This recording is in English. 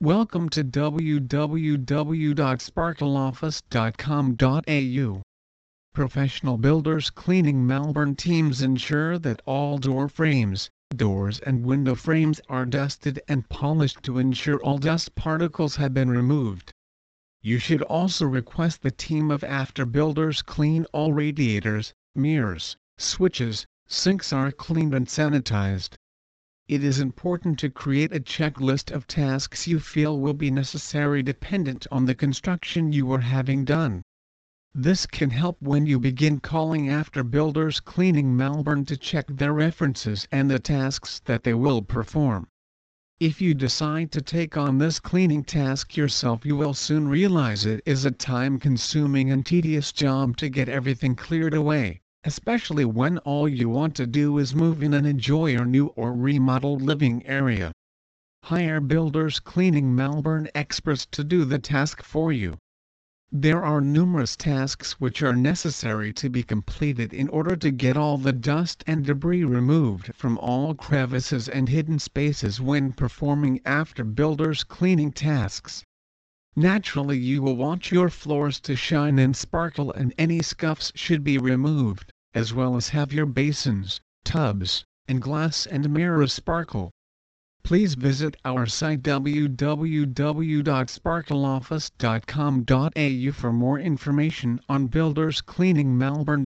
Welcome to www.sparkleoffice.com.au. Professional builders cleaning Melbourne teams ensure that all door frames, doors and window frames are dusted and polished to ensure all dust particles have been removed. You should also request the team of After Builders clean all radiators, mirrors, switches, sinks are cleaned and sanitized. It is important to create a checklist of tasks you feel will be necessary dependent on the construction you are having done. This can help when you begin calling after builders cleaning Melbourne to check their references and the tasks that they will perform. If you decide to take on this cleaning task yourself you will soon realize it is a time-consuming and tedious job to get everything cleared away especially when all you want to do is move in and enjoy your new or remodeled living area. Hire Builders Cleaning Melbourne experts to do the task for you. There are numerous tasks which are necessary to be completed in order to get all the dust and debris removed from all crevices and hidden spaces when performing after builders cleaning tasks. Naturally you will want your floors to shine and sparkle and any scuffs should be removed as well as have your basins, tubs, and glass and mirrors sparkle. Please visit our site www.sparkleoffice.com.au for more information on builders cleaning Melbourne.